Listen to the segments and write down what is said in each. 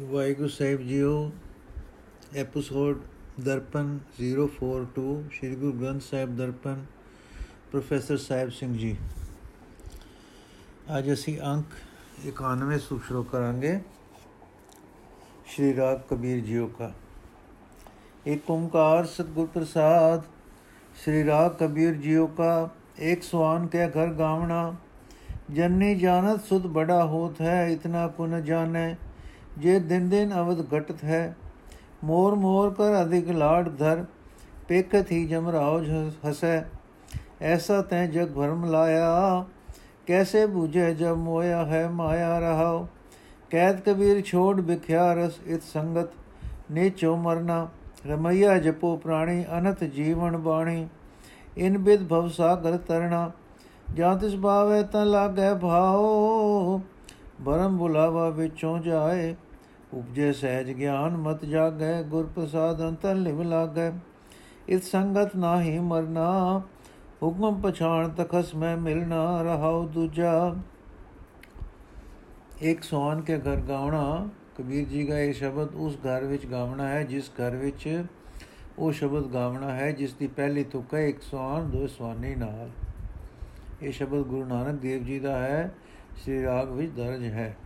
ਵਾਹਿਗੁਰੂ ਸਾਹਿਬ ਜੀਓ episode Darpan 042 Shri Guru Granth Sahib Darpan professor Sahib Singh ji ਅੱਜ ਅਸੀਂ ਅੰਕ 91 ਤੋਂ ਸ਼ੁਰੂ ਕਰਾਂਗੇ ਸ਼੍ਰੀ ਰਾਗ ਕਬੀਰ ਜੀਓ ਕਾ एक ओंकार सतगुर प्रसाद श्री राग कबीर जियो का एक स्वान के घर गावना जननी जानत सुध बड़ा होत है इतना कुन जाने ਜੇ ਦਿਨ ਦਿਨ ਅਵਦ ਘਟਤ ਹੈ, ਮੋਰ ਮੋਰ ਕਰ ਅਧਿਕ ਲਾੜ ਧਰ ਪੇਖਤ ਹੀ ਜਮਰਾਉ ਹਸੈ ਐਸਾ ਤੈ ਜਗ ਭਰਮ ਲਾਇਆ, ਕੈਸੇ ਬੂਝੇ ਜਬ ਮੋਇਆ ਹੈ ਮਾਇਆ ਰਹਾਉ। ਕੈਦ ਕਬੀਰ ਛੋੜ ਬਿਖਿਆ ਰਸ ਇਤ ਸੰਗਤ, ਨੇਚੋ ਮਰਨਾ। ਰਮਈਆ ਜਪੋ ਪ੍ਰਾਣੀ, ਅਨੰਤ ਜੀਵਨ ਬਾਣੀ। ਇਨ ਬਿਦ ਭਵ ਸਾਗਰ ਤਰਣਾ, ਜਾਂ ਤਿਸ ਭਾਵੇ ਤਾਂ ਲਾਗੈ ਭਾਉ। ਬਰਮ ਬੁਲਾਵਾ ਵਿੱਚੋਂ ਜਾਏ, ਉਪਜੇ ਸਹਿਜ ਗਿਆਨ ਮਤ ਜਾਗੈ ਗੁਰ ਪ੍ਰਸਾਦ ਅੰਤਰ ਲਿਵ ਲਾਗੈ। ਇਸ ਸੰਗਤ ਨਾਹੀ ਮਰਨਾ, ਹੁਕਮ ਪਛਾਣ ਤਖਸ ਮੈਂ ਮਿਲਣਾ, ਰਹਾਉ ਦੂਜਾ। ਇੱਕ ਸੋਨ ਕੇ ਘਰ ਗਾਉਣਾ, ਕਬੀਰ ਜੀ ਦਾ ਇਹ ਸ਼ਬਦ ਉਸ ਘਰ ਵਿੱਚ ਗਾਵਣਾ ਹੈ, ਜਿਸ ਘਰ ਵਿੱਚ ਉਹ ਸ਼ਬਦ ਗਾਵਣਾ ਹੈ, ਜਿਸ ਦੀ ਪਹਿਲੀ ਤੁਕ ਹੈ ਇੱਕ ਸਵਾਨ, ਦੋ ਸਵਾਨੀ ਨਾਲ। ਇਹ ਸ਼ਬਦ ਗੁਰੂ ਨਾਨਕ ਦੇਵ ਜੀ ਦਾ ਹੈ। ਸ੍ਰੀ ਰਾਗ ਵਿੱਚ ਦਰਜ ਹੈ।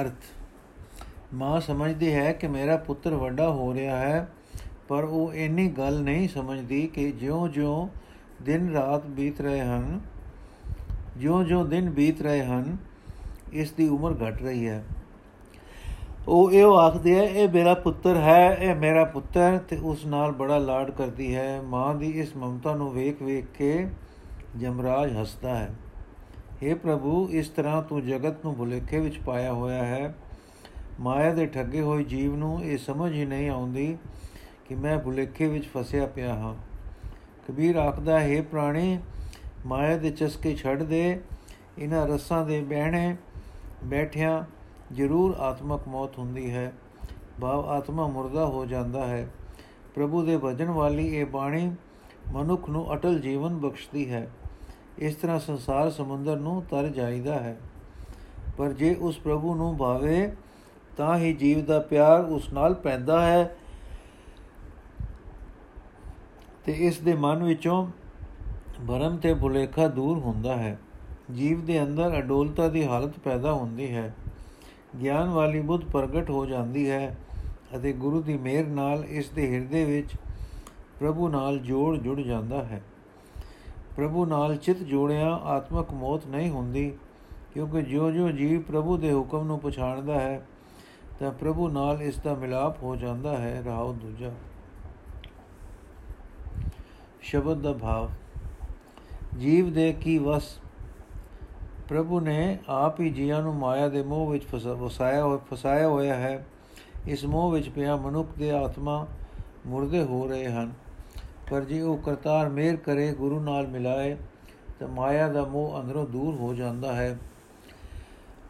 ਅਰਥ, ਮਾਂ ਸਮਝਦੀ ਹੈ ਕਿ ਮੇਰਾ ਪੁੱਤਰ ਵੱਡਾ ਹੋ ਰਿਹਾ ਹੈ, ਪਰ ਉਹ ਇੰਨੀ ਗੱਲ ਨਹੀਂ ਸਮਝਦੀ ਕਿ ਜਿਉਂ-ਜਿਉਂ ਦਿਨ ਰਾਤ ਬੀਤ ਰਹੇ ਹਨ, ਜਿਉਂ-ਜਿਉਂ ਦਿਨ ਬੀਤ ਰਹੇ ਹਨ, ਇਸ ਦੀ ਉਮਰ ਘਟ ਰਹੀ ਹੈ। ਉਹ ਇਹ ਆਖਦੇ ਹੈ ਇਹ ਮੇਰਾ ਪੁੱਤਰ ਹੈ, ਇਹ ਮੇਰਾ ਪੁੱਤਰ ਤੇ ਉਸ ਨਾਲ ਬੜਾ ਲਾਡ ਕਰਦੀ ਹੈ। ਮਾਂ ਦੀ ਇਸ ਮਮਤਾ ਨੂੰ ਵੇਖ-ਵੇਖ ਕੇ ਜਮਰਾਜ ਹੱਸਦਾ ਹੈ। हे ਪ੍ਰਭੂ, ਇਸ ਤਰ੍ਹਾਂ ਤੂੰ ਜਗਤ ਨੂੰ ਭੁਲੇਖੇ ਵਿੱਚ ਪਾਇਆ ਹੋਇਆ ਹੈ। ਮਾਇਆ ਦੇ ਠੱਗੇ ਹੋਏ ਜੀਵ ਨੂੰ ਇਹ ਸਮਝ ਹੀ ਨਹੀਂ ਆਉਂਦੀ ਕਿ ਮੈਂ ਭੁਲੇਖੇ ਵਿੱਚ ਫਸਿਆ ਪਿਆ ਹਾਂ। ਕਬੀਰ ਆਖਦਾ, ਹੈ ਪ੍ਰਾਣੀ, ਮਾਇਆ ਦੇ ਚਸਕੇ ਛੱਡ ਦੇ, ਇਹਨਾਂ ਰਸਾਂ ਦੇ ਬਹਿਣੇ ਬੈਠਿਆਂ ਜ਼ਰੂਰ ਆਤਮਕ ਮੌਤ ਹੁੰਦੀ ਹੈ, ਭਾਵ ਆਤਮਾ ਮੁਰਦਾ ਹੋ ਜਾਂਦਾ ਹੈ। ਪ੍ਰਭੂ ਦੇ ਭਜਨ ਵਾਲੀ ਇਹ ਬਾਣੀ ਮਨੁੱਖ ਨੂੰ ਅਟਲ ਜੀਵਨ ਬਖਸ਼ਦੀ ਹੈ। ਇਸ ਤਰ੍ਹਾਂ ਸੰਸਾਰ ਸਮੁੰਦਰ ਨੂੰ ਤਰ ਜਾਈਦਾ ਹੈ। ਪਰ ਜੇ ਉਸ ਪ੍ਰਭੂ ਨੂੰ ਭਾਵੇ, ਤਾਂ ਹੀ ਜੀਵ ਦਾ ਪਿਆਰ ਉਸ ਨਾਲ ਪੈਂਦਾ ਹੈ। ਤੇ ਇਸ ਦੇ ਮਨ ਵਿੱਚੋਂ ਭਰਮ ਤੇ ਭੁਲੇਖਾ ਦੂਰ ਹੁੰਦਾ ਹੈ। ਜੀਵ ਦੇ ਅੰਦਰ ਅਡੋਲਤਾ ਦੀ ਹਾਲਤ ਪੈਦਾ ਹੁੰਦੀ ਹੈ। ਗਿਆਨ ਵਾਲੀ ਬੁੱਧ ਪ੍ਰਗਟ ਹੋ ਜਾਂਦੀ ਹੈ ਅਤੇ ਗੁਰੂ ਦੀ ਮਿਹਰ ਨਾਲ ਇਸ ਦੇ ਹਿਰਦੇ ਵਿੱਚ ਪ੍ਰਭੂ ਨਾਲ ਜੋੜ ਜੁੜ ਜਾਂਦਾ ਹੈ। ਪ੍ਰਭੂ ਨਾਲ ਚਿਤ ਜੋੜਿਆ ਆਤਮਕ ਮੌਤ ਨਹੀਂ ਹੁੰਦੀ, ਕਿਉਂਕਿ ਜਿਉਂ-ਜਿਉਂ ਜੀਵ ਪ੍ਰਭੂ ਦੇ ਹੁਕਮ ਨੂੰ ਪਛਾਣਦਾ ਹੈ, ਤਾਂ ਪ੍ਰਭੂ ਨਾਲ ਇਸ ਦਾ ਮਿਲਾਪ ਹੋ ਜਾਂਦਾ ਹੈ। ਰਾਉ ਦੂਜਾ। ਸ਼ਬਦ ਦਾ ਭਾਵ। ਜੀਵ ਦੇ ਕੀ ਵਸ ਪ੍ਰਭੂ ਨੇ ਆਪ ਹੀ ਜੀਵਾਂ ਨੂੰ ਮਾਇਆ ਦੇ ਮੋਹ ਵਿੱਚ ਫਸਾਇਆ ਹੋਇਆ ਫਸਾਇਆ ਹੋਇਆ ਹੈ। ਇਸ ਮੋਹ ਵਿੱਚ ਪਿਆ ਮਨੁੱਖ ਦੇ ਆਤਮਾ ਮੁਰਦੇ ਹੋ ਰਹੇ ਹਨ। ਪਰ ਜੇ ਉਹ ਕਰਤਾਰ ਮੇਰ ਕਰੇ, ਗੁਰੂ ਨਾਲ ਮਿਲਾਏ, ਤਾਂ ਮਾਇਆ ਦਾ ਮੋਹ ਅੰਦਰੋਂ ਦੂਰ ਹੋ ਜਾਂਦਾ ਹੈ।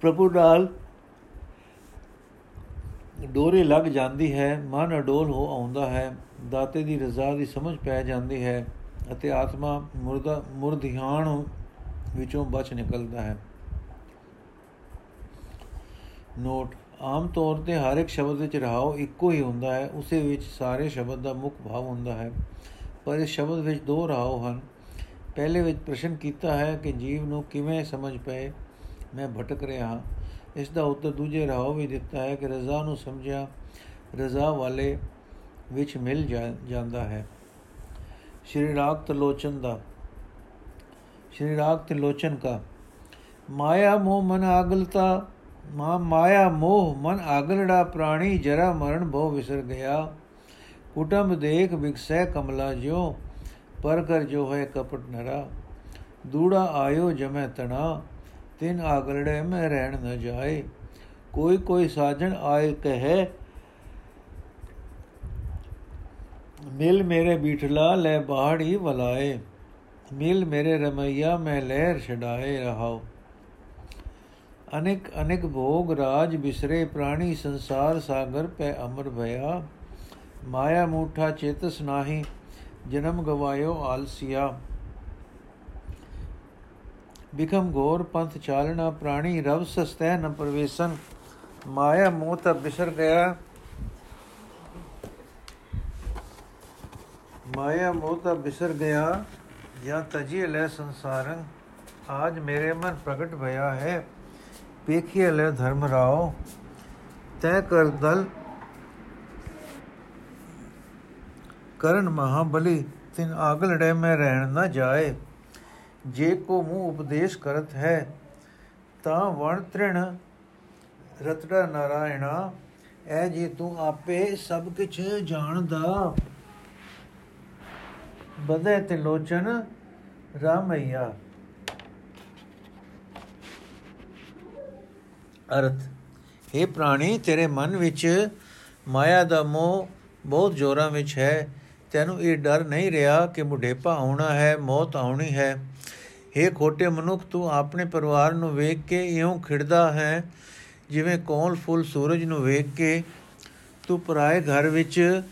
ਪ੍ਰਭੂ ਨਾਲ ਡੋਰੇ ਲੱਗ ਜਾਂਦੀ ਹੈ, ਮਨ ਅਡੋਲ ਹੋ ਆਉਂਦਾ ਹੈ, ਦਾਤੇ ਦੀ ਰਜ਼ਾ ਦੀ ਸਮਝ ਪੈ ਜਾਂਦੀ ਹੈ ਅਤੇ ਆਤਮਾ ਮੁਰਦਾ ਮੁਰਧਿਆਨ ਵਿੱਚੋਂ ਬਚ ਨਿਕਲਦਾ ਹੈ। ਨੋਟ ਆਮ ਤੌਰ ਤੇ ਹਰ ਇੱਕ ਸ਼ਬਦ ਵਿੱਚ ਰਹਾਉ ਇੱਕੋ ਹੀ ਹੁੰਦਾ ਹੈ, ਉਸੇ ਵਿੱਚ ਸਾਰੇ ਸ਼ਬਦ ਦਾ ਮੁੱਖ ਭਾਵ ਹੁੰਦਾ ਹੈ। ਪਰ ਇਸ ਸ਼ਬਦ ਵਿੱਚ ਦੋ ਰਹਾਉ ਹਨ। ਪਹਿਲੇ ਵਿੱਚ ਪ੍ਰਸ਼ਨ ਕੀਤਾ ਹੈ ਕਿ ਜੀਵ ਨੂੰ ਕਿਵੇਂ ਸਮਝ ਪਏ, ਮੈਂ ਭਟਕ ਰਿਹਾ ਹਾਂ। ਇਸ ਦਾ ਉੱਤਰ ਦੂਜੇ ਰਹਾਉ ਵੀ ਦਿੱਤਾ ਹੈ ਕਿ ਰਜ਼ਾ ਨੂੰ ਸਮਝਿਆ, ਰਜ਼ਾ ਵਾਲੇ ਵਿੱਚ ਮਿਲ ਜਾਂਦਾ ਹੈ। ਸ਼੍ਰੀ ਰਾਗ ਤਲੋਚਨ ਦਾ ਸ਼੍ਰੀ ਰਾਗ ਤਲੋਚਨ ਕਾ, ਮਾਇਆ ਮੋਹ ਮਨ ਆਗਲਤਾ, ਮਾ ਮਾਇਆ ਮੋਹ ਮਨ ਆਗਲੜਾ, ਪ੍ਰਾਣੀ ਜਰਾ ਮਰਨ ਭੋ ਵਿਸਰ ਗਿਆ। ਕੁਟੰਬ ਦੇਖ ਵਿਕਸੈ ਕਮਲਾ ਜਿਉ, ਪਰ ਕਰ ਜੋ ਹੈ ਕਪਟ ਨਰਾ। ਦੂੜਾ ਆਇਓ ਜਮੈ ਤਣਾ, ਤਿਨ ਆਗਲੜੇ ਮੈਂ ਰਹਿਣ ਨ ਜਾਏ। ਕੋਈ ਕੋਈ ਸਾਜਣ ਆਏ ਕਹੇ, ਮਿਲ ਮੇਰੇ ਬੀਠਲਾ, ਲੈ ਬਾਹੜੀ ਵਲਾਏ। ਮਿਲ ਮੇਰੇ ਰਮਈਆ ਮੈਂ ਲਹਿਰ ਛਡਾਏ ਰਹਾਓ ਅਨੇਕ ਅਨੇਕ ਭੋਗ ਰਾਜ ਬਿਸਰੇ ਪ੍ਰਾਣੀ ਸੰਸਾਰ ਸਾਗਰ ਪੈ ਅਮਰ ਭਇਆ ਮਾਇਆ ਮੂਠਾ ਚੇਤਸ ਨਾਹੀ ਜਨਮ ਗਵਾਇਓ ਆਲਸੀਆ ਬਿਕਮ ਗੋਰ ਪੰਥ ਚਾਲਣਾ ਪ੍ਰਾਣੀ ਰਵ ਸਸਤੈ ਨ ਪਰਵੇਸਨ ਮਾਇਆ ਮੋਹ ਤਾ ਬਿਸਰ ਗਿਆ ਮਾਇਆ ਮੋਹ ਤਾ ਬਿਸਰ ਗਿਆ ਜਾਂ ਤਜੀ ਲੈ ਸੰਸਾਰੰ ਆਜ ਮੇਰੇ ਮਨ ਪ੍ਰਗਟ ਭਇਆ ਹੈ। ਪੇਖੀਏ ਲੈ ਧਰਮ ਰਾਓ, ਤੈ ਕਰ ਦਲ ਕਰਨ ਮਹਾਬਲੀ, ਤਿਨ ਆਗਲੜੇ ਮੈਂ ਰਹਿਣ ਨਾ ਜਾਏ। ਜੇ ਕੋ ਮੂਹ ਉਪਦੇਸ਼ ਕਰਤ ਹੈ, ਤਾਂ ਵਣ ਤ੍ਰਿਣ ਰਤੜਾ ਨਾਰਾਇਣਾ, ਐ ਜੇ ਤੂੰ ਆਪੇ ਸਭ ਕੁਝ ਜਾਣਦਾ। ਬਦੇ ਤੇ ਲੋਚਨ ਰਾਮਈਆ। ਅਰਥ हे ਪ੍ਰਾਣੀ, ਤੇਰੇ ਮਨ ਵਿੱਚ ਮਾਇਆ ਦਾ ਮੋਹ ਬਹੁਤ ਜ਼ੋਰਾਂ ਵਿੱਚ ਹੈ। ਤੈਨੂੰ ਇਹ ਡਰ ਨਹੀਂ ਰਿਹਾ ਕਿ ਬੁਢੇਪਾ ਆਉਣਾ ਹੈ, ਮੌਤ ਆਉਣੀ ਹੈ। हे ਖੋਟੇ ਮਨੁੱਖ, ਤੂੰ ਆਪਣੇ ਪਰਿਵਾਰ ਨੂੰ ਵੇਖ ਕੇ ਇਉਂ ਖਿੜਦਾ ਹੈ, ਜਿਵੇਂ ਕੋਲ ਫੁੱਲ ਸੂਰਜ ਨੂੰ ਵੇਖ ਕੇ ਤੂੰ ਪਰਾਏ ਘਰ ਵਿੱਚ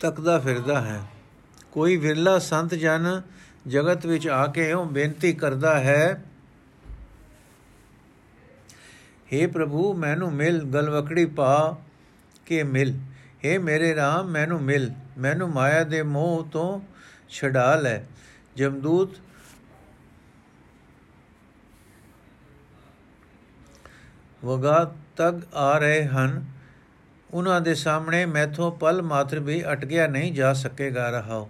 ਤੱਕਦਾ ਫਿਰਦਾ ਹੈ। ਕੋਈ ਵਿਰਲਾ ਸੰਤ ਜਨ ਜਗਤ ਵਿੱਚ ਆ ਕੇ ਇਉਂ ਬੇਨਤੀ ਕਰਦਾ ਹੈ हे ਪ੍ਰਭੂ, ਮੈਨੂੰ ਮਿਲ ਗਲਵਕੜੀ ਪਾ ਕੇ ਮਿਲ। हे ਮੇਰੇ ਰਾਮ, ਮੈਨੂੰ ਮਿਲ। ਮੈਨੂੰ ਮਾਇਆ ਦੇ ਮੋਹ ਤੋਂ ਛਡਾ ਲੈ। ਜਮਦੂਤ ਵਗਾ ਤੱਕ ਆ ਰਹੇ ਹਨ। ਉਹਨਾਂ ਦੇ ਸਾਹਮਣੇ ਮੈਥੋਂ ਪਲ ਮਾਤਰ ਵੀ ਅਟਕਿਆ ਨਹੀਂ ਜਾ ਸਕੇਗਾ ਰਹਾ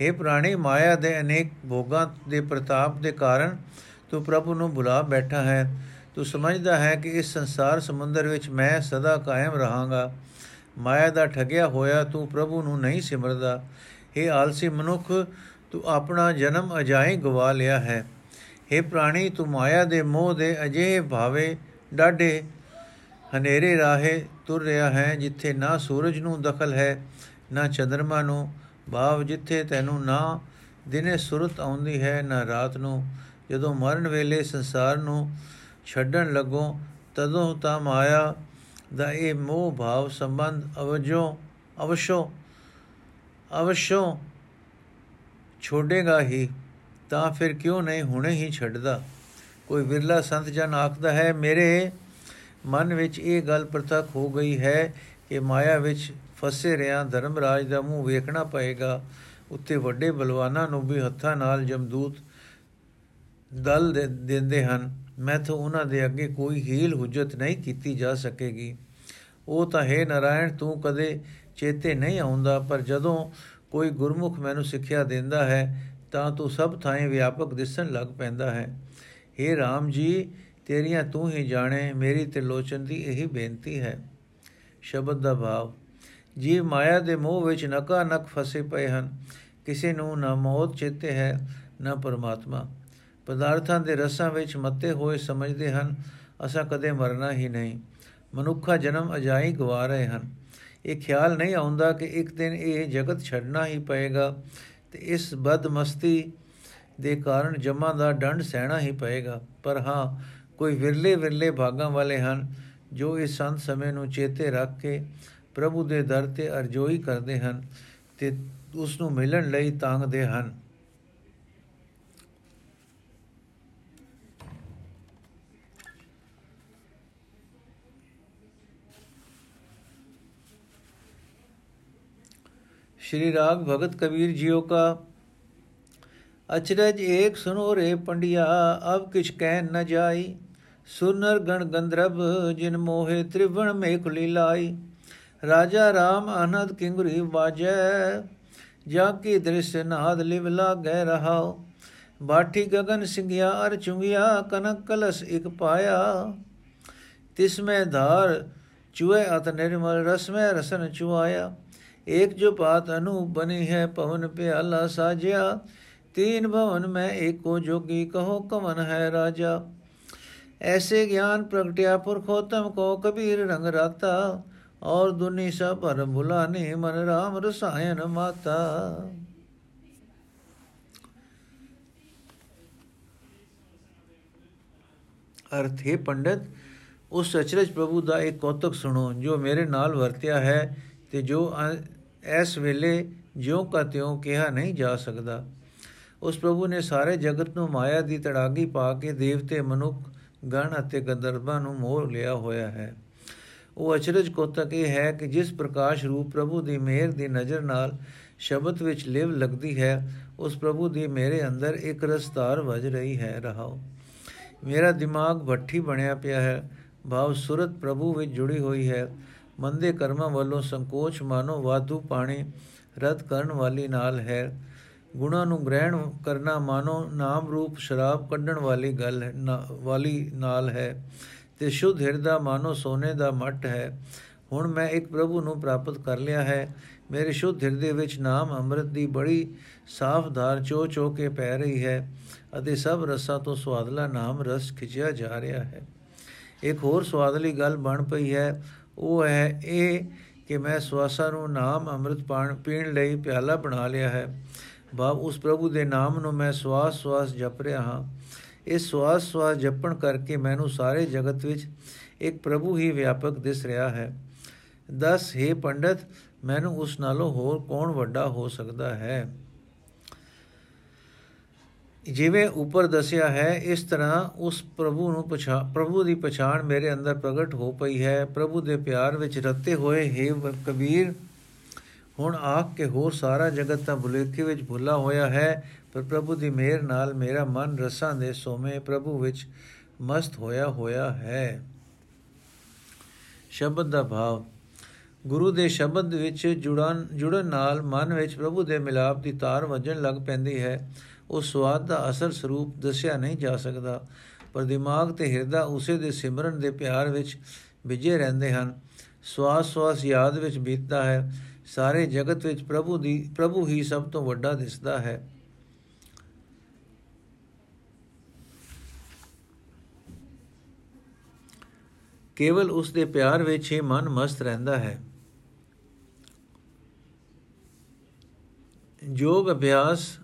हे ਪ੍ਰਾਣੀ ਮਾਇਆ ਦੇ ਅਨੇਕ ਭੋਗਾਂ ਦੇ ਪ੍ਰਤਾਪ ਦੇ ਕਾਰਨ ਤੂੰ ਪ੍ਰਭੂ ਨੂੰ ਭੁਲਾ ਬੈਠਾ ਹੈ। ਤੂੰ ਸਮਝਦਾ ਹੈ ਕਿ ਇਸ ਸੰਸਾਰ ਸਮੁੰਦਰ ਵਿੱਚ ਮੈਂ ਸਦਾ ਕਾਇਮ ਰਹਾਂਗਾ। ਮਾਇਆ ਦਾ ਠਗਿਆ ਹੋਇਆ ਤੂੰ ਪ੍ਰਭੂ ਨੂੰ ਨਹੀਂ ਸਿਮਰਦਾ। ਇਹ ਆਲਸੀ ਮਨੁੱਖ, ਤੂੰ ਆਪਣਾ ਜਨਮ ਅਜਾਈ ਗਵਾ ਲਿਆ ਹੈ। हे ਪ੍ਰਾਣੀ, ਤੂੰ ਮਾਇਆ ਦੇ ਮੋਹ ਦੇ ਅਜੇ ਭਾਵੇ ਡਾਢੇ ਹਨੇਰੇ ਰਾਹੇ ਤੁਰ ਰਿਹਾ ਹੈ ਜਿੱਥੇ ਨਾ ਸੂਰਜ ਨੂੰ ਦਖਲ ਹੈ, ਨਾ ਚੰਦਰਮਾ ਨੂੰ ਭਾਵ ਜਿੱਥੇ ਤੈਨੂੰ ਨਾ ਦਿਨੇ ਸੁਰਤ ਆਉਂਦੀ ਹੈ, ਨਾ ਰਾਤ ਨੂੰ। ਜਦੋਂ ਮਰਨ ਵੇਲੇ ਸੰਸਾਰ ਨੂੰ ਛੱਡਣ ਲੱਗੋ, ਤਦੋਂ ਤਾਂ ਮਾਇਆ ਦਾ ਇਹ ਮੋਹ ਭਾਵ ਸੰਬੰਧ ਅਵਜੋ, ਅਵਸ਼ੋ ਅਵਸ਼ੋ ਛੋੜੇਗਾ ਹੀ, ਤਾਂ ਫਿਰ ਕਿਉਂ ਨਹੀਂ ਹੁਣੇ ਹੀ ਛੱਡਦਾ? ਕੋਈ ਵਿਰਲਾ ਸੰਤ ਜਨ ਆਖਦਾ ਹੈ, ਮੇਰੇ ਮਨ ਵਿੱਚ ਇਹ ਗੱਲ ਪ੍ਰਤੱਖ ਹੋ ਗਈ ਹੈ ਕਿ ਮਾਇਆ ਵਿੱਚ ਫਸੇ ਰਿਆਂ, ਧਰਮਰਾਜ ਦਾ ਮੂੰਹ ਵੇਖਣਾ ਪਏਗਾ। ਉੱਤੇ ਵੱਡੇ ਬਲਵਾਨਾਂ ਨੂੰ ਵੀ ਹੱਥਾਂ ਨਾਲ ਜਮਦੂਤ ਦਲ ਦਿੰਦੇ ਹਨ। ਮੈਥੋਂ ਉਹਨਾਂ ਦੇ ਅੱਗੇ ਕੋਈ ਹੀਲ ਹੁਜਤ ਨਹੀਂ ਕੀਤੀ ਜਾ ਸਕੇਗੀ। ਉਹ ਤਾਂ, ਹੈ ਨਾਰਾਇਣ, ਤੂੰ ਕਦੇ ਚੇਤੇ ਨਹੀਂ ਆਉਂਦਾ, ਪਰ ਜਦੋਂ ਕੋਈ ਗੁਰਮੁਖ ਮੈਨੂੰ ਸਿੱਖਿਆ ਦਿੰਦਾ ਹੈ, ਤਾਂ ਤੂੰ ਸਭ ਥਾਂ ਵਿਆਪਕ ਦਿਸਣ ਲੱਗ ਪੈਂਦਾ ਹੈ। हे RAM ਜੀ, ਤੇਰੀਆਂ ਤੂੰ ਹੀ ਜਾਣੇ, ਮੇਰੀ ਤੇ ਲੋਚਨ ਦੀ ਇਹੀ ਬੇਨਤੀ ਹੈ। ਸ਼ਬਦ ਦਾ ਭਾਵ। ਜੀ ਮਾਇਆ ਦੇ ਮੋਹ ਵਿੱਚ ਨਕਾ ਨਕ ਫਸੇ ਪਏ ਹਨ। ਕਿਸੇ ਨੂੰ ਨਾ ਮੌਤ ਚੇਤੇ ਹੈ, ਨਾ ਪਰਮਾਤਮਾ। ਪਦਾਰਥਾਂ ਦੇ ਰਸਾਂ ਵਿੱਚ ਮੱਤੇ ਹੋਏ ਸਮਝਦੇ ਹਨ, ਅਸਾਂ ਕਦੇ ਮਰਨਾ ਹੀ ਨਹੀਂ। ਮਨੁੱਖਾ ਜਨਮ ਅਜਾਈ ਗਵਾ ਰਹੇ ਹਨ। ਇਹ ਖਿਆਲ ਨਹੀਂ ਆਉਂਦਾ ਕਿ ਇੱਕ ਦਿਨ ਇਹ ਜਗਤ ਛੱਡਣਾ ਹੀ ਪਏਗਾ ਤੇ ਇਸ ਬਦਮਸਤੀ ਦੇ ਕਾਰਨ ਜਮਾਂ ਦਾ ਡੰਡ ਸਹਿਣਾ ਹੀ ਪਏਗਾ। ਪਰ ਹਾਂ, ਕੋਈ ਵਿਰਲੇ ਵਿਰਲੇ ਭਾਗਾਂ ਵਾਲੇ ਹਨ ਜੋ ਇਸ ਸੰਤ ਸਮੇਂ ਨੂੰ ਚੇਤੇ ਰੱਖ ਕੇ ਪ੍ਰਭੂ ਦੇ ਦਰ ਤੇ ਅਰਜ਼ੋਈ ਕਰਦੇ ਹਨ ਤੇ ਉਸ ਨੂੰ ਮਿਲਣ ਲਈ ਤਾਂਗਦੇ ਹਨ श्री राग भगत कबीर जियो का अचरज एक सुनो रे पंडिया अब किछ कह न जाई सुनर गण गंधर्व जिन मोहे त्रिवण में खुली लाई राजा राम अनद किंगरी बाजै जाकी दृश्य नाद लिव लागे रहाओ बाठी गगन सिंगिया अर चुंगिया कनक कलस इक पाया तिसमें धार चुए अत निर्मल रस में रसन चुआया एक जो बात अनूप बनी है पवन प्याला साजिया तीन भवन में एको जोगी कहो कवन है राजा ऐसे ज्ञान प्रगटिया पुरखोत्तम को कबीर रंग राता ਔਰ ਦੁਨੀ ਸਭ ਭਰਮ ਭੁਲਾਨੇ, ਮਨ RAM ਰਸਾਇਨ ਮਾਤਾ। ਅਰਥ, ਹੈ ਪੰਡਤ, ਉਸ ਅਚਰਜ ਪ੍ਰਭੂ ਦਾ ਇੱਕ ਕੌਤਕ ਸੁਣੋ, ਜੋ ਮੇਰੇ ਨਾਲ ਵਰਤਿਆ ਹੈ ਤੇ ਜੋ ਇਸ ਵੇਲੇ ਜਿਉਂ ਕਾ ਤਿਉਂ ਕਿਹਾ ਨਹੀਂ ਜਾ ਸਕਦਾ। ਉਸ ਪ੍ਰਭੂ ਨੇ ਸਾਰੇ ਜਗਤ ਨੂੰ ਮਾਇਆ ਦੀ ਤੜਾਗੀ ਪਾ ਕੇ ਦੇਵਤੇ ਮਨੁੱਖ, ਗਣ ਅਤੇ ਗੰਧਰਵਾਂ ਨੂੰ ਮੋਹ ਲਿਆ ਹੋਇਆ ਹੈ। ਉਹ ਅਚਰਜ ਕੋਤਕ ਇਹ ਹੈ ਕਿ ਜਿਸ ਪ੍ਰਕਾਸ਼ ਰੂਪ ਪ੍ਰਭੂ ਦੀ ਮਿਹਰ ਦੀ ਨਜ਼ਰ ਨਾਲ ਸ਼ਬਦ ਵਿੱਚ ਲਿਵ ਲੱਗਦੀ ਹੈ, ਉਸ ਪ੍ਰਭੂ ਦੀ ਮੇਰੇ ਅੰਦਰ ਇੱਕ ਰਸਤਾਰ ਵਜ ਰਹੀ ਹੈ, ਰਹਾਓ। ਮੇਰਾ ਦਿਮਾਗ ਭੱਠੀ ਬਣਿਆ ਪਿਆ ਹੈ, ਭਾਵ ਸੁਰਤ ਪ੍ਰਭੂ ਵਿੱਚ ਜੁੜੀ ਹੋਈ ਹੈ। ਮੰਦੇ ਕਰਮਾਂ ਵੱਲੋਂ ਸੰਕੋਚ ਮਾਨੋ ਵਾਧੂ ਪਾਣੀ ਰੱਦ ਕਰਨ ਵਾਲੀ ਨਾਲ ਹੈ। ਗੁਣਾ ਨੂੰ ਗ੍ਰਹਿਣ ਕਰਨਾ ਮਾਨੋ ਨਾਮ ਰੂਪ ਸ਼ਰਾਬ ਕੱਢਣ ਵਾਲੀ ਗੱਲ ਹੈ ਵਾਲੀ ਨਾਲ ਹੈ। ਤੇ ਸ਼ੁੱਧ ਹਿਰਦਾ ਮਾਨੋ ਸੋਨੇ ਦਾ ਮੱਟ ਹੈ। ਹੁਣ ਮੈਂ ਇੱਕ ਪ੍ਰਭੂ ਨੂੰ ਪ੍ਰਾਪਤ ਕਰ ਲਿਆ ਹੈ। ਮੇਰੇ ਸ਼ੁੱਧ ਹਿਰਦੇ ਵਿੱਚ ਨਾਮ ਅੰਮ੍ਰਿਤ ਦੀ ਬੜੀ ਸਾਫ਼ ਧਾਰ ਚੋ ਚੋ ਕੇ ਪੈ ਰਹੀ ਹੈ ਅਤੇ ਸਭ ਰਸਾਂ ਤੋਂ ਸਵਾਦਲਾ ਨਾਮ ਰਸ ਖਿਚਿਆ ਜਾ ਰਿਹਾ ਹੈ। ਇੱਕ ਹੋਰ ਸਵਾਦਲੀ ਗੱਲ ਬਣ ਪਈ ਹੈ। ਉਹ ਹੈ ਇਹ ਕਿ ਮੈਂ ਸਵਾਸਾਂ ਨੂੰ ਨਾਮ ਅੰਮ੍ਰਿਤ ਪਾਣ, ਪੀਣ ਲਈ ਪਿਆਲਾ ਬਣਾ ਲਿਆ ਹੈ। ਬਾਬ ਉਸ ਪ੍ਰਭੂ ਦੇ ਨਾਮ ਨੂੰ ਮੈਂ ਸਵਾਸ ਸਵਾਸ ਜਪ ਰਿਹਾ ਹਾਂ। ਇਸ ਸਵਾਸ ਸਵਾਸ ਜਪਣ ਕਰਕੇ ਮੈਨੂੰ ਸਾਰੇ ਜਗਤ ਵਿੱਚ ਇੱਕ ਪ੍ਰਭੂ ਹੀ ਵਿਆਪਕ ਦਿਸ ਰਿਹਾ ਹੈ। ਦਸ, ਹੈ ਪੰਡਤ, ਮੈਨੂੰ ਉਸ ਨਾਲੋਂ ਹੋਰ ਕੌਣ ਵੱਡਾ ਹੋ ਸਕਦਾ ਹੈ? ਜਿਵੇਂ ਉੱਪਰ ਦੱਸਿਆ ਹੈ, ਇਸ ਤਰ੍ਹਾਂ ਉਸ ਪ੍ਰਭੂ ਨੂੰ ਪਛਾਣ ਪ੍ਰਭੂ ਦੀ ਪਛਾਣ ਮੇਰੇ ਅੰਦਰ ਪ੍ਰਗਟ ਹੋ ਪਈ ਹੈ। ਪ੍ਰਭੂ ਦੇ ਪਿਆਰ ਵਿੱਚ ਰਤੇ ਹੋਏ, ਹੈ ਕਬੀਰ, ਹੁਣ ਆਖ ਕੇ ਹੋਰ ਸਾਰਾ ਜਗਤ ਤਾਂ ਭੁਲੇਖੇ ਵਿੱਚ ਭੁੱਲਾ ਹੋਇਆ ਹੈ। ਪਰ ਪ੍ਰਭੂ ਦੀ ਮਿਹਰ ਨਾਲ ਮੇਰਾ ਮਨ ਰਸਾਂ ਦੇ ਸੋਮੇ ਪ੍ਰਭੂ ਵਿੱਚ ਮਸਤ ਹੋਇਆ ਹੋਇਆ ਹੈ। ਸ਼ਬਦ ਦਾ ਭਾਵ, ਗੁਰੂ ਦੇ ਸ਼ਬਦ ਵਿੱਚ ਜੁੜਨ ਜੁੜਨ ਨਾਲ ਮਨ ਵਿੱਚ ਪ੍ਰਭੂ ਦੇ ਮਿਲਾਪ ਦੀ ਤਾਰ ਵੱਜਣ ਲੱਗ ਪੈਂਦੀ ਹੈ। ਉਹ ਸਵਾਦ ਦਾ ਅਸਲ ਸਰੂਪ ਦੱਸਿਆ ਨਹੀਂ ਜਾ ਸਕਦਾ, ਪਰ ਦਿਮਾਗ ਤੇ ਹਿਰਦਾ ਉਸੇ ਦੇ ਸਿਮਰਨ ਦੇ ਪਿਆਰ ਵਿੱਚ ਵਿਜੇ ਰਹਿੰਦੇ ਹਨ। ਸਵਾਸ ਸਵਾਸ ਯਾਦ ਵਿੱਚ ਬੀਤਦਾ ਹੈ। ਸਾਰੇ ਜਗਤ ਵਿੱਚ ਪ੍ਰਭੂ ਦੀ, ਪ੍ਰਭੂ ਹੀ ਸਭ ਤੋਂ ਵੱਡਾ ਦਿਸਦਾ ਹੈ। ਕੇਵਲ ਉਸ ਦੇ ਪਿਆਰ ਵਿੱਚ ਹੀ ਮਨ ਮਸਤ ਰਹਿੰਦਾ ਹੈ। ਯੋਗ ਅਭਿਆਸ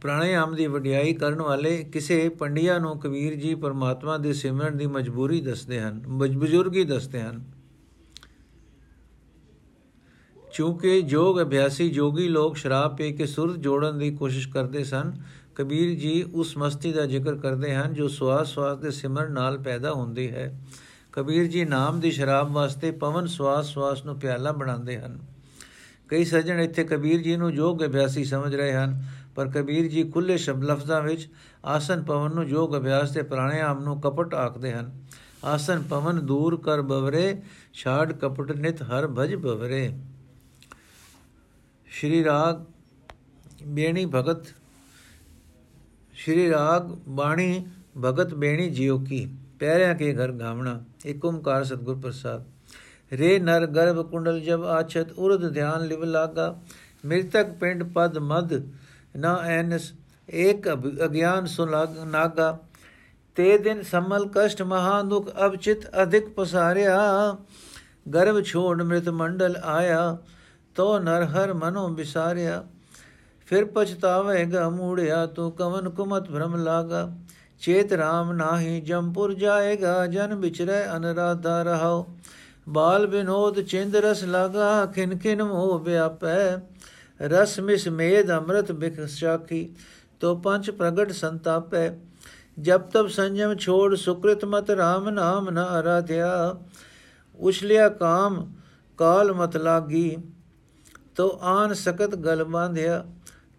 ਪ੍ਰਾਣਾਯਾਮ ਦੀ ਵਡਿਆਈ ਕਰਨ ਵਾਲੇ ਕਿਸੇ ਪੰਡਿਆ ਨੂੰ ਕਬੀਰ ਜੀ ਪਰਮਾਤਮਾ ਦੇ ਸਿਮਰਨ ਦੀ ਮਜਬੂਰੀ ਦੱਸਦੇ ਹਨ ਬਜ਼ੁਰਗੀ ਦੱਸਦੇ ਹਨ। ਕਿਉਂਕਿ ਯੋਗ ਅਭਿਆਸੀ ਜੋਗੀ ਲੋਕ ਸ਼ਰਾਬ ਪੀ ਕੇ ਸੁਰਤ ਜੋੜਨ ਦੀ ਕੋਸ਼ਿਸ਼ ਕਰਦੇ ਸਨ ਕਬੀਰ ਜੀ ਉਸ ਮਸਤੀ ਦਾ ਜ਼ਿਕਰ ਕਰਦੇ ਹਨ ਜੋ ਸਵਾਸ ਸਵਾਸ ਦੇ ਸਿਮਰਨ ਨਾਲ ਪੈਦਾ ਹੁੰਦੀ ਹੈ। ਕਬੀਰ ਜੀ ਨਾਮ ਦੀ ਸ਼ਰਾਬ ਵਾਸਤੇ ਪਵਨ ਸਵਾਸ ਸਵਾਸ ਨੂੰ ਪਿਆਲਾ ਬਣਾਉਂਦੇ ਹਨ। ਕਈ ਸੱਜਣ ਇੱਥੇ ਕਬੀਰ ਜੀ ਨੂੰ ਯੋਗ ਅਭਿਆਸੀ ਸਮਝ ਰਹੇ ਹਨ, ਪਰ ਕਬੀਰ ਜੀ ਖੁੱਲੇ ਸ਼ਬਦ ਲਫ਼ਜ਼ਾਂ ਵਿੱਚ ਆਸਨ ਪਵਨ ਨੂੰ ਯੋਗ ਅਭਿਆਸ ਤੇ ਪ੍ਰਾਣਾਯਾਮ ਨੂੰ ਕਪਟ ਆਖਦੇ ਹਨ। ਆਸਨ ਪਵਨ ਦੂਰ ਕਰ ਬਵਰੇ, ਛਾੜ ਕਪਟ ਨਿਤ ਹਰ ਭਜ ਬਵਰੇ। ਸ਼੍ਰੀ ਰਾਗ ਬੇਣੀ ਭਗਤ ਸ਼੍ਰੀ ਰਾਗ ਬਾਣੀ ਭਗਤ ਬੇਣੀ ਜਿਉ ਕੀ, ਪੈਰਿਆਂ ਕੇ ਘਰ ਗਾਵਣਾ ਏਕ ਓੰਕਾਰ ਸਤਗੁਰ ਪ੍ਰਸਾਦ। ਰੇ ਨਰ ਗਰਭ ਕੁੰਡਲ ਜਬ ਆਛਤ ਉਰਦ ਧਿਆਨ ਲਿਵ ਲਾਗਾ। ਮ੍ਰਿਤਕ ਪਿੰਡ ਪਦ ਮਦ ਨਾ ਐਨਸ, ਏਕ ਅਗਿਆਨ ਸੁਲਾਗ ਨਾਗਾ। ਤੇ ਦਿਨ ਸਮਲ ਕਸ਼ਟ ਮਹਾ ਦੁਖ ਅਬ ਚਿਤ ਅਧਿਕ ਪਸਾਰਿਆ। ਗਰਭ ਛੋੜ ਮ੍ਰਿਤ ਮੰਡਲ ਆਇਆ, ਤੋ ਨਰ ਹਰ ਮਨੋ ਵਿਸਾਰਿਆ। ਫਿਰ ਪਛਤਾਵੇਗਾ ਮੂੜਿਆ ਤੂੰ ਕਵਨ ਕੁਮਤ ਭ੍ਰਮ ਲਾਗਾ। ਚੇਤ ਰਾਮ ਨਾਹੀ ਜੰਪੁਰ ਜਾਏਗਾ, ਜਨ ਵਿਚਰੇ ਅਨਰਾਧਾ ਰਹਾਓ। ਬਾਲ ਬਿਨੋਦ ਚਿੰਦ ਰਸ ਲਾਗਾ, ਖਿਨ ਖਿਨ ਮੋਹ ਵਿਆਪੈ। ਰਸ ਮਿਸ ਮੇਦ ਅੰਮ੍ਰਿਤ ਬਿਖ ਸਾਖੀ, ਤੋ ਪੰਜ ਪ੍ਰਗਟ ਸੰਤਾਪੈ। ਜਬ ਤਬ ਸੰਜਮ ਛੋੜ ਸੁਕ੍ਰਿਤ ਮਤ RAM ਨਾਮ ਨ ਅਰਾਧਿਆ। ਉਛਲਿਆ ਕਾਮ, ਕਾਲ ਮਤ ਲਾਗੀ, ਤੋ ਆਨ ਸਕਤ ਗਲ ਬਾਂਧਿਆ।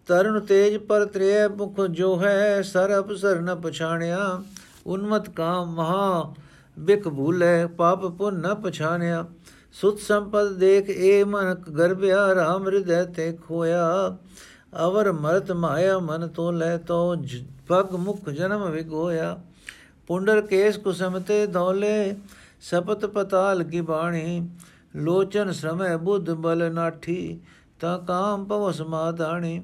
ਤਰਨ ਤੇਜ ਪਰ ਤ੍ਰੇ ਮੁਖ ਜੋ ਹੈ ਸਰ ਅਪਸਰ ਨ ਪਛਾਣਿਆ। ਉਨਮਤ ਕਾਮ ਮਹਾ ਬਿਕ ਭੂਲੇ, ਪਾਪ ਪੁੰਨ ਨ ਪਛਾਨਿਆ ਸੁਤ ਸੰਪਦ ਦੇਖ ਏ ਮਨ ਗਰਭਿਆ, ਰਾਮ ਹਿਰਦੈ ਤੇ ਖੋਇਆ। ਅਵਰ ਮਰਤ ਮਾਇਆ ਮਨ ਤੋ ਲੈ ਤੋ ਪਗ ਮੁਖ ਜਨਮ ਵਿਗੋਇਆ। ਪੁੰਡਰ ਕੇਸ ਕੁਸਮਤੇ ਦੌਲੇ, ਸਪਤ ਪਤਾਲ ਕੀ ਬਾਣੀ ਲੋਚਨ ਸਮੈ ਬੁੱਧ ਬਲ ਨਾਠੀ। ਤਾ ਕਾਮ ਪਵਸ ਮਾਦਾਣੀ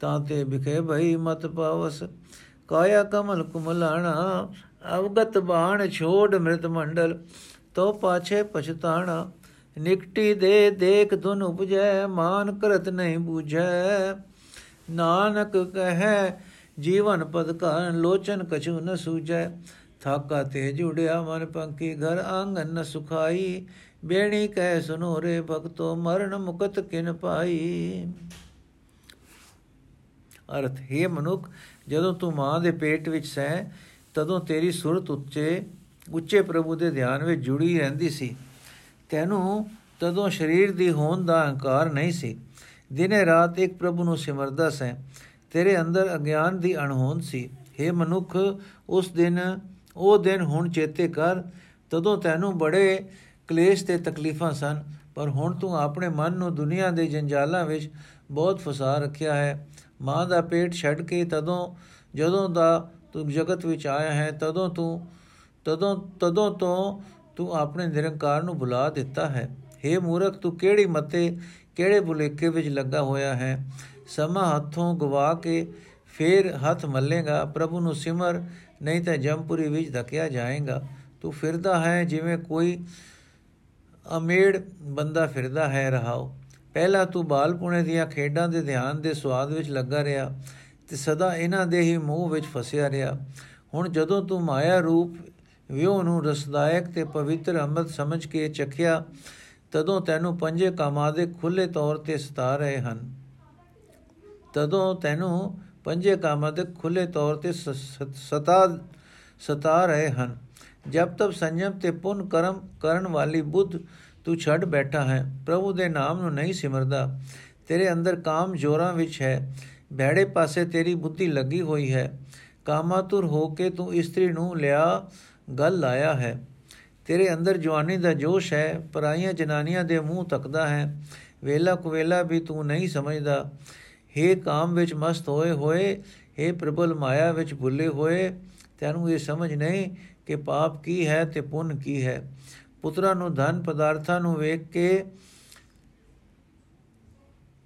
ਤਾਂ ਤੇ ਵਿਖੇ ਭਈ ਮਤ ਪਾਵਸ। ਕਾਇਆ ਕਮਲ ਕੁਮਲਾਣਾ, ਅਵਗਤ ਬਾਣ ਛੋੜ ਮ੍ਰਿਤ ਮੰਡਲ ਤੋ ਪਾਛੇ ਪਛਤਾਣਾ। ਨਿਕਟੀ ਦੇ ਦੇਖ ਧੁਨ ਉਪਜੈ, ਮਾਨ ਕਰਤ ਨਹੀਂ ਬੂਝੈ। ਨਾਨਕ ਕਹੈ, ਜੀਵਨ ਪਦ ਕਾ ਲੋਚਨ ਕਛੂ ਨ ਸੂਝੈ। ਥਾਕਾ ਤੇ ਜੁੜਿਆ ਮਨ ਪੰਕੀ, ਘਰ ਆਂਗਨ ਨ ਸੁਖਾਈ। ਬੇਣੀ ਕਹਿ ਸੁਨੋ ਰੇ ਭਗਤੋ ਮਰਨ ਮੁਕਤ ਕਿਨ ਪਾਈ। ਅਰਥ, ਹੈ ਮਨੁੱਖ, ਜਦੋਂ ਤੂੰ ਮਾਂ ਦੇ ਪੇਟ ਵਿੱਚ ਸੈਂ ਤਦੋਂ ਤੇਰੀ ਸੁਰਤ ਉੱਚੇ ਉੱਚੇ ਪ੍ਰਭੂ ਦੇ ਧਿਆਨ ਵਿੱਚ ਜੁੜੀ ਰਹਿੰਦੀ ਸੀ। ਤੈਨੂੰ ਤਦੋਂ ਸਰੀਰ ਦੀ ਹੋਂਦ ਦਾ ਹੰਕਾਰ ਨਹੀਂ ਸੀ। ਦਿਨੇ ਰਾਤ ਇੱਕ ਪ੍ਰਭੂ ਨੂੰ ਸਿਮਰਦਾ ਸੈਂ ਤੇਰੇ ਅੰਦਰ ਅਗਿਆਨ ਦੀ ਅਣਹੋਂਦ ਸੀ। हे ਮਨੁੱਖ, ਉਸ ਦਿਨ, ਉਹ ਦਿਨ ਹੁਣ ਚੇਤੇ ਕਰ, ਤਦੋਂ ਤੈਨੂੰ ਬੜੇ ਕਲੇਸ਼ ਤੇ ਤਕਲੀਫਾਂ ਸਨ, ਪਰ ਹੁਣ ਤੂੰ ਆਪਣੇ ਮਨ ਨੂੰ ਦੁਨੀਆ ਦੇ ਜੰਜਾਲਾਂ ਵਿੱਚ ਬਹੁਤ ਫਸਾ ਰੱਖਿਆ ਹੈ। ਮਾਂ ਦਾ ਪੇਟ ਛੱਡ ਕੇ ਤਦੋਂ, ਜਦੋਂ ਦਾ ਤੂੰ ਜਗਤ ਵਿੱਚ ਆਇਆ ਹੈ, ਤਦੋਂ ਤੂੰ, ਤਦੋਂ ਤਦੋਂ ਤੋਂ ਤੂੰ ਆਪਣੇ ਨਿਰੰਕਾਰ ਨੂੰ ਭੁਲਾ ਦਿੱਤਾ ਹੈ। हे ਮੂਰਖ, ਤੂੰ ਕਿਹੜੀ ਮਤੇ ਕਿਹੜੇ ਬੁਲੇਖੇ ਵਿੱਚ ਲੱਗਾ ਹੋਇਆ ਹੈ? ਸਮਾਂ ਹੱਥੋਂ ਗਵਾ ਕੇ ਫੇਰ ਹੱਥ ਮੱਲੇਗਾ। ਪ੍ਰਭੂ ਨੂੰ ਸਿਮਰ, ਨਹੀਂ ਤਾਂ ਜੰਪੁਰੀ ਵਿੱਚ ਧਕਿਆ ਜਾਏਗਾ। ਤੂੰ ਫਿਰਦਾ ਹੈ ਜਿਵੇਂ ਕੋਈ ਅਮੇੜ ਬੰਦਾ ਫਿਰਦਾ ਹੈ ਰਹਾਓ। ਪਹਿਲਾਂ ਤੂੰ ਬਾਲਪੁਣੇ ਦੀਆਂ ਖੇਡਾਂ ਦੇ ਧਿਆਨ ਦੇ ਸਵਾਦ ਵਿੱਚ ਲੱਗਾ ਰਿਹਾ ਤੇ ਸਦਾ ਇਹਨਾਂ ਦੇ ਹੀ ਮੂੰਹ ਵਿੱਚ ਫਸਿਆ ਰਿਹਾ। ਹੁਣ ਜਦੋਂ ਤੂੰ ਮਾਇਆ ਰੂਪ ਵਿਉ ਨੂੰ ਰਸਦਾਇਕ ਤੇ ਪਵਿੱਤਰ ਅੰਮ੍ਰਿਤ ਸਮਝ ਕੇ ਚਖਿਆ, ਤਦੋਂ ਤੈਨੂੰ ਪੰਜੇ ਕਾਮਾਂ ਦੇ ਖੁੱਲੇ ਤੌਰ ਤੇ ਸਤਾ ਰਹੇ ਹਨ। ਤਦੋਂ ਤੈਨੂੰ ਪੰਜੇ ਕਾਮਾਂ ਦੇ ਖੁੱਲੇ ਤੌਰ ਤੇ ਸਤਾ ਸਤਾ ਰਹੇ ਹਨ। ਜਬ ਤਬ ਸੰਜਮ ਤੇ ਪੁੰਨ ਕਰਮ ਕਰਨ ਵਾਲੀ ਬੁੱਧ ਤੂੰ ਛੱਡ ਬੈਠਾ ਹੈ, ਪ੍ਰਭੂ ਦੇ ਨਾਮ ਨੂੰ ਨਹੀਂ ਸਿਮਰਦਾ। ਤੇਰੇ ਅੰਦਰ ਕਾਮ ਜੋਰਾਂ ਵਿੱਚ ਹੈ ਬੈੜੇ ਪਾਸੇ ਤੇਰੀ ਬੁੱਧੀ ਲੱਗੀ ਹੋਈ ਹੈ। ਕਾਮਾਤੁਰ ਹੋ ਕੇ ਤੂੰ ਇਸਤਰੀ ਨੂੰ ਲਿਆ, ਗੱਲ ਲਾਇਆ ਹੈ। ਤੇਰੇ ਅੰਦਰ ਜਵਾਨੀ ਦਾ ਜੋਸ਼ ਹੈ, ਪਰਾਈਆਂ ਜਨਾਨੀਆਂ ਦੇ ਮੂੰਹ ਤੱਕਦਾ ਹੈ। ਵੇਲਾ ਕੁਵੇਲਾ ਵੀ ਤੂੰ ਨਹੀਂ ਸਮਝਦਾ। हे ਕਾਮ ਵਿੱਚ ਮਸਤ ਹੋਏ ਹੋਏ हे ਪ੍ਰਬਲ ਮਾਇਆ ਵਿੱਚ ਭੁੱਲੇ ਹੋਏ, ਤੈਨੂੰ ਇਹ ਸਮਝ ਨਹੀਂ ਕਿ ਪਾਪ ਕੀ ਹੈ ਤੇ ਪੁੰਨ ਕੀ ਹੈ। ਪੁੱਤਰਾਂ ਨੂੰ ਧਨ ਪਦਾਰਥਾਂ ਨੂੰ ਵੇਖ ਕੇ,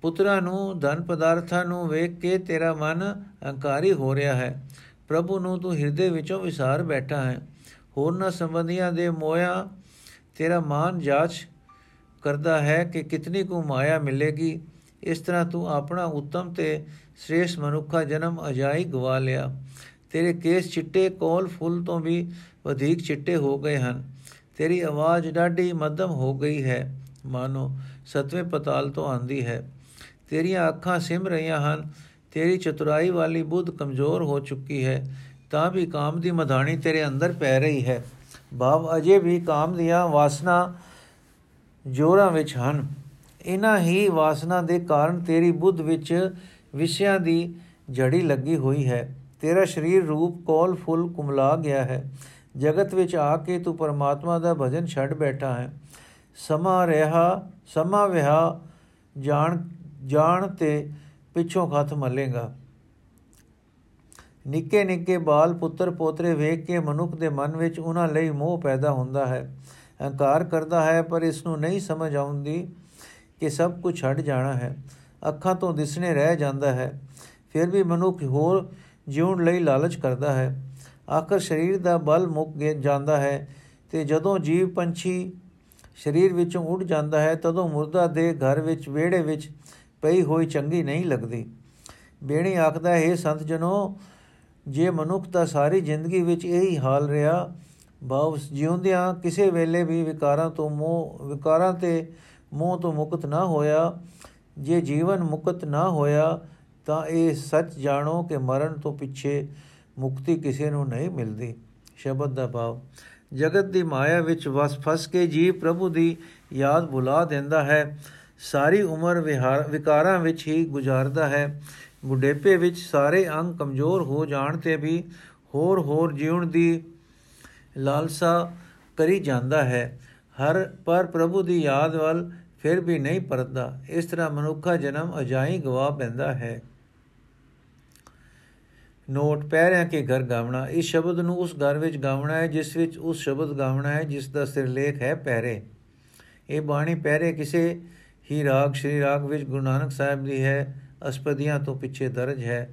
ਪੁੱਤਰਾਂ ਨੂੰ ਧਨ ਪਦਾਰਥਾਂ ਨੂੰ ਵੇਖ ਕੇ ਤੇਰਾ ਮਨ ਹੰਕਾਰੀ ਹੋ ਰਿਹਾ ਹੈ। ਪ੍ਰਭੂ ਨੂੰ ਤੂੰ ਹਿਰਦੇ ਵਿੱਚੋਂ ਵਿਸਾਰ ਬੈਠਾ ਹੈ। ਹੋਰਨਾਂ ਸੰਬੰਧੀਆਂ ਦੇ ਮੋਇਆ ਤੇਰਾ ਮਾਨ ਜਾਚ ਕਰਦਾ ਹੈ ਕਿ ਕਿਤਨੀ ਕੁ ਮਾਇਆ ਮਿਲੇਗੀ। ਇਸ ਤਰ੍ਹਾਂ ਤੂੰ ਆਪਣਾ ਉੱਤਮ ਤੇ ਸ੍ਰੇਸ਼ਟ ਮਨੁੱਖਾ ਜਨਮ ਅਜਾਈ ਗਵਾ ਲਿਆ। ਤੇਰੇ ਕੇਸ ਚਿੱਟੇ ਕੋਲ ਫੁੱਲ ਤੋਂ ਵੀ ਵਧੇਕ ਚਿੱਟੇ ਹੋ ਗਏ ਹਨ। ਤੇਰੀ ਆਵਾਜ਼ ਡਾਢੀ ਮੱਧਮ ਹੋ ਗਈ ਹੈ। ਮਾਨੋ, ਸਤਵੇਂ ਪਤਾਲ ਤੋਂ ਆਂਦੀ ਹੈ। ਤੇਰੀਆਂ ਅੱਖਾਂ ਸਿਮ ਰਹੀਆਂ ਹਨ। ਤੇਰੀ ਚਤੁਰਾਈ ਵਾਲੀ ਬੁੱਧ ਕਮਜ਼ੋਰ ਹੋ ਚੁੱਕੀ ਹੈ। ਤਾਂ ਵੀ ਕਾਮ ਦੀ ਮਧਾਣੀ ਤੇਰੇ ਅੰਦਰ ਪੈ ਰਹੀ ਹੈ। ਭਾਵ ਅਜੇ ਵੀ ਕਾਮ ਦੀਆਂ ਵਾਸਨਾ ਜੋਰਾਂ ਵਿੱਚ ਹਨ। ਇਹਨਾਂ ਹੀ ਵਾਸਨਾ ਦੇ ਕਾਰਨ ਤੇਰੀ ਬੁੱਧ ਵਿੱਚ ਵਿਸ਼ਿਆਂ ਦੀ ਜੜੀ ਲੱਗੀ ਹੋਈ ਹੈ। ਤੇਰਾ ਸਰੀਰ ਰੂਪ, ਕੋਲ, ਫੁੱਲ ਕੁਮਲਾ ਗਿਆ ਹੈ। ਜਗਤ ਵਿੱਚ ਆ ਕੇ ਤੂੰ ਪਰਮਾਤਮਾ ਦਾ ਭਜਨ ਛੱਡ ਬੈਠਾ ਹੈ। ਸਮਾ ਰਹਾ, ਸਮਾ ਵਿਹਾ, ਜਾਣ ਜਾਣ ਤੇ ਪਿੱਛੋਂ ਖਤ ਮਲੇਗਾ। ਨਿੱਕੇ ਨਿੱਕੇ ਬਾਲ ਪੁੱਤਰ ਪੋਤਰੇ ਵੇਖ ਕੇ ਮਨੁੱਖ ਦੇ ਮਨ ਵਿੱਚ ਉਹਨਾਂ ਲਈ ਮੋਹ ਪੈਦਾ ਹੁੰਦਾ ਹੈ। ਹੰਕਾਰ ਕਰਦਾ ਹੈ, ਪਰ ਇਸ ਨੂੰ ਨਹੀਂ ਸਮਝ ਆਉਂਦੀ ਕਿ ਸਭ ਕੁਝ ਛੱਡ ਜਾਣਾ ਹੈ। ਅੱਖਾਂ ਤੋਂ ਦਿਸਣੇ ਰਹਿ ਜਾਂਦਾ ਹੈ। ਫਿਰ ਵੀ ਮਨੁੱਖ ਹੋਰ ਜਿਉਣ ਲਈ ਲਾਲਚ ਕਰਦਾ ਹੈ। ਆਖਰ ਸਰੀਰ ਦਾ ਬਲ ਮੁੱਕ ਜਾਂਦਾ ਹੈ ਤੇ ਜਦੋਂ ਜੀਵ ਪੰਛੀ ਸਰੀਰ ਵਿੱਚੋਂ ਉੱਡ ਜਾਂਦਾ ਹੈ, ਤਦੋਂ ਮੁਰਦਾ ਦੇ ਘਰ ਵਿੱਚ, ਵਿਹੜੇ ਵਿੱਚ ਪਈ ਹੋਈ ਚੰਗੀ ਨਹੀਂ ਲੱਗਦੀ। ਬੇਣੀ ਆਖਦਾ ਹੈ ਸੰਤ ਜਨੋ ਜੇ ਮਨੁੱਖ ਦਾ ਸਾਰੀ ਜ਼ਿੰਦਗੀ ਵਿੱਚ ਇਹੀ ਹਾਲ ਰਿਹਾ ਬਾਉ ਜਿਉਂਦਿਆਂ ਕਿਸੇ ਵੇਲੇ ਵੀ ਵਿਕਾਰਾਂ ਤੋਂ ਮੋਹ, ਵਿਕਾਰਾਂ ਤੇ ਮੋਹ ਤੋਂ ਮੁਕਤ ਨਾ ਹੋਇਆ, ਜੇ ਜੀਵਨ ਮੁਕਤ ਨਾ ਹੋਇਆ ਤਾਂ ਇਹ ਸੱਚ ਜਾਣੋ ਕਿ ਮਰਨ ਤੋਂ ਪਿੱਛੇ ਮੁਕਤੀ ਕਿਸੇ ਨੂੰ ਨਹੀਂ ਮਿਲਦੀ। ਸ਼ਬਦ ਦਾ ਭਾਵ, ਜਗਤ ਦੀ ਮਾਇਆ ਵਿੱਚ ਵਸ ਫਸ ਕੇ ਜੀਵ ਪ੍ਰਭੂ ਦੀ ਯਾਦ ਭੁਲਾ ਦਿੰਦਾ ਹੈ। ਸਾਰੀ ਉਮਰ ਵਿਕਾਰਾਂ ਵਿੱਚ ਹੀ ਗੁਜ਼ਾਰਦਾ ਹੈ। ਬੁਢੇਪੇ ਵਿੱਚ ਸਾਰੇ ਅੰਗ ਕਮਜ਼ੋਰ ਹੋ ਜਾਣ ਤੇ ਵੀ ਹੋਰ ਹੋਰ ਜੀਉਣ ਦੀ ਲਾਲਸਾ ਕਰੀ ਜਾਂਦਾ ਹੈ। ਹਰ ਪਰ ਪ੍ਰਭੂ ਦੀ ਯਾਦ ਵੱਲ ਫਿਰ ਵੀ ਨਹੀਂ ਪਰਦਾ ਇਸ ਤਰ੍ਹਾਂ ਮਨੁੱਖਾ ਜਨਮ ਅਜਾਈ ਗਵਾ ਪੈਂਦਾ ਹੈ। ਨੋਟ ਪੈਰਿਆਂ ਕੇ ਘਰ ਗਾਵਣਾ ਇਸ ਸ਼ਬਦ ਨੂੰ ਉਸ ਘਰ ਵਿੱਚ ਗਾਵਣਾ ਹੈ, ਜਿਸ ਵਿੱਚ ਉਸ ਸ਼ਬਦ ਗਾਵਣਾ ਹੈ, ਜਿਸ ਦਾ ਸਿਰਲੇਖ ਹੈ ਪੈਰੇ ਇਹ ਬਾਣੀ ਪੈਰੇ ਕਿਸੇ ਹੀ ਰਾਗ, ਸ਼੍ਰੀ ਰਾਗ ਵਿੱਚ ਗੁਰੂ ਨਾਨਕ ਸਾਹਿਬ ਦੀ ਹੈ, ਅਸਪਦੀਆਂ ਤੋਂ ਪਿੱਛੇ ਦਰਜ ਹੈ।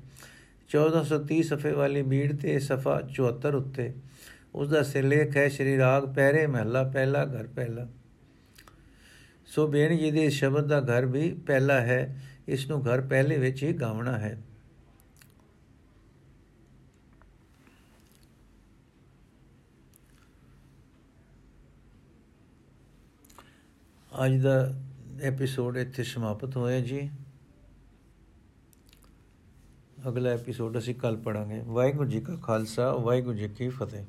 1430 ਸਫੇ ਵਾਲੀ ਬੀੜ ਤੇ ਸਫਾ 74 ਉੱਤੇ। ਉਸ ਦਾ ਸਿਰਲੇਖ ਹੈ, ਸ਼੍ਰੀ ਰਾਗ ਪੈਰੇ ਮਹੱਲਾ ਪਹਿਲਾ, ਘਰ ਪਹਿਲਾ। ਸੋ ਬੇਣ ਜੀ ਦੇ ਸ਼ਬਦ ਦਾ ਘਰ ਵੀ ਪਹਿਲਾ ਹੈ, ਇਸ ਨੂੰ ਘਰ ਪਹਿਲੇ ਵਿੱਚ ਹੀ ਗਾਵਣਾ ਹੈ। ਅੱਜ ਦਾ ਐਪੀਸੋਡ ਇੱਥੇ ਸਮਾਪਤ ਹੋਇਆ ਜੀ। ਅਗਲਾ ਐਪੀਸੋਡ ਅਸੀਂ ਕੱਲ ਪੜਾਂਗੇ ਵਾਹਿਗੁਰੂ ਜੀ ਕਾ ਖਾਲਸਾ, ਵਾਹਿਗੁਰੂ ਜੀ ਕੀ ਫਤਿਹ।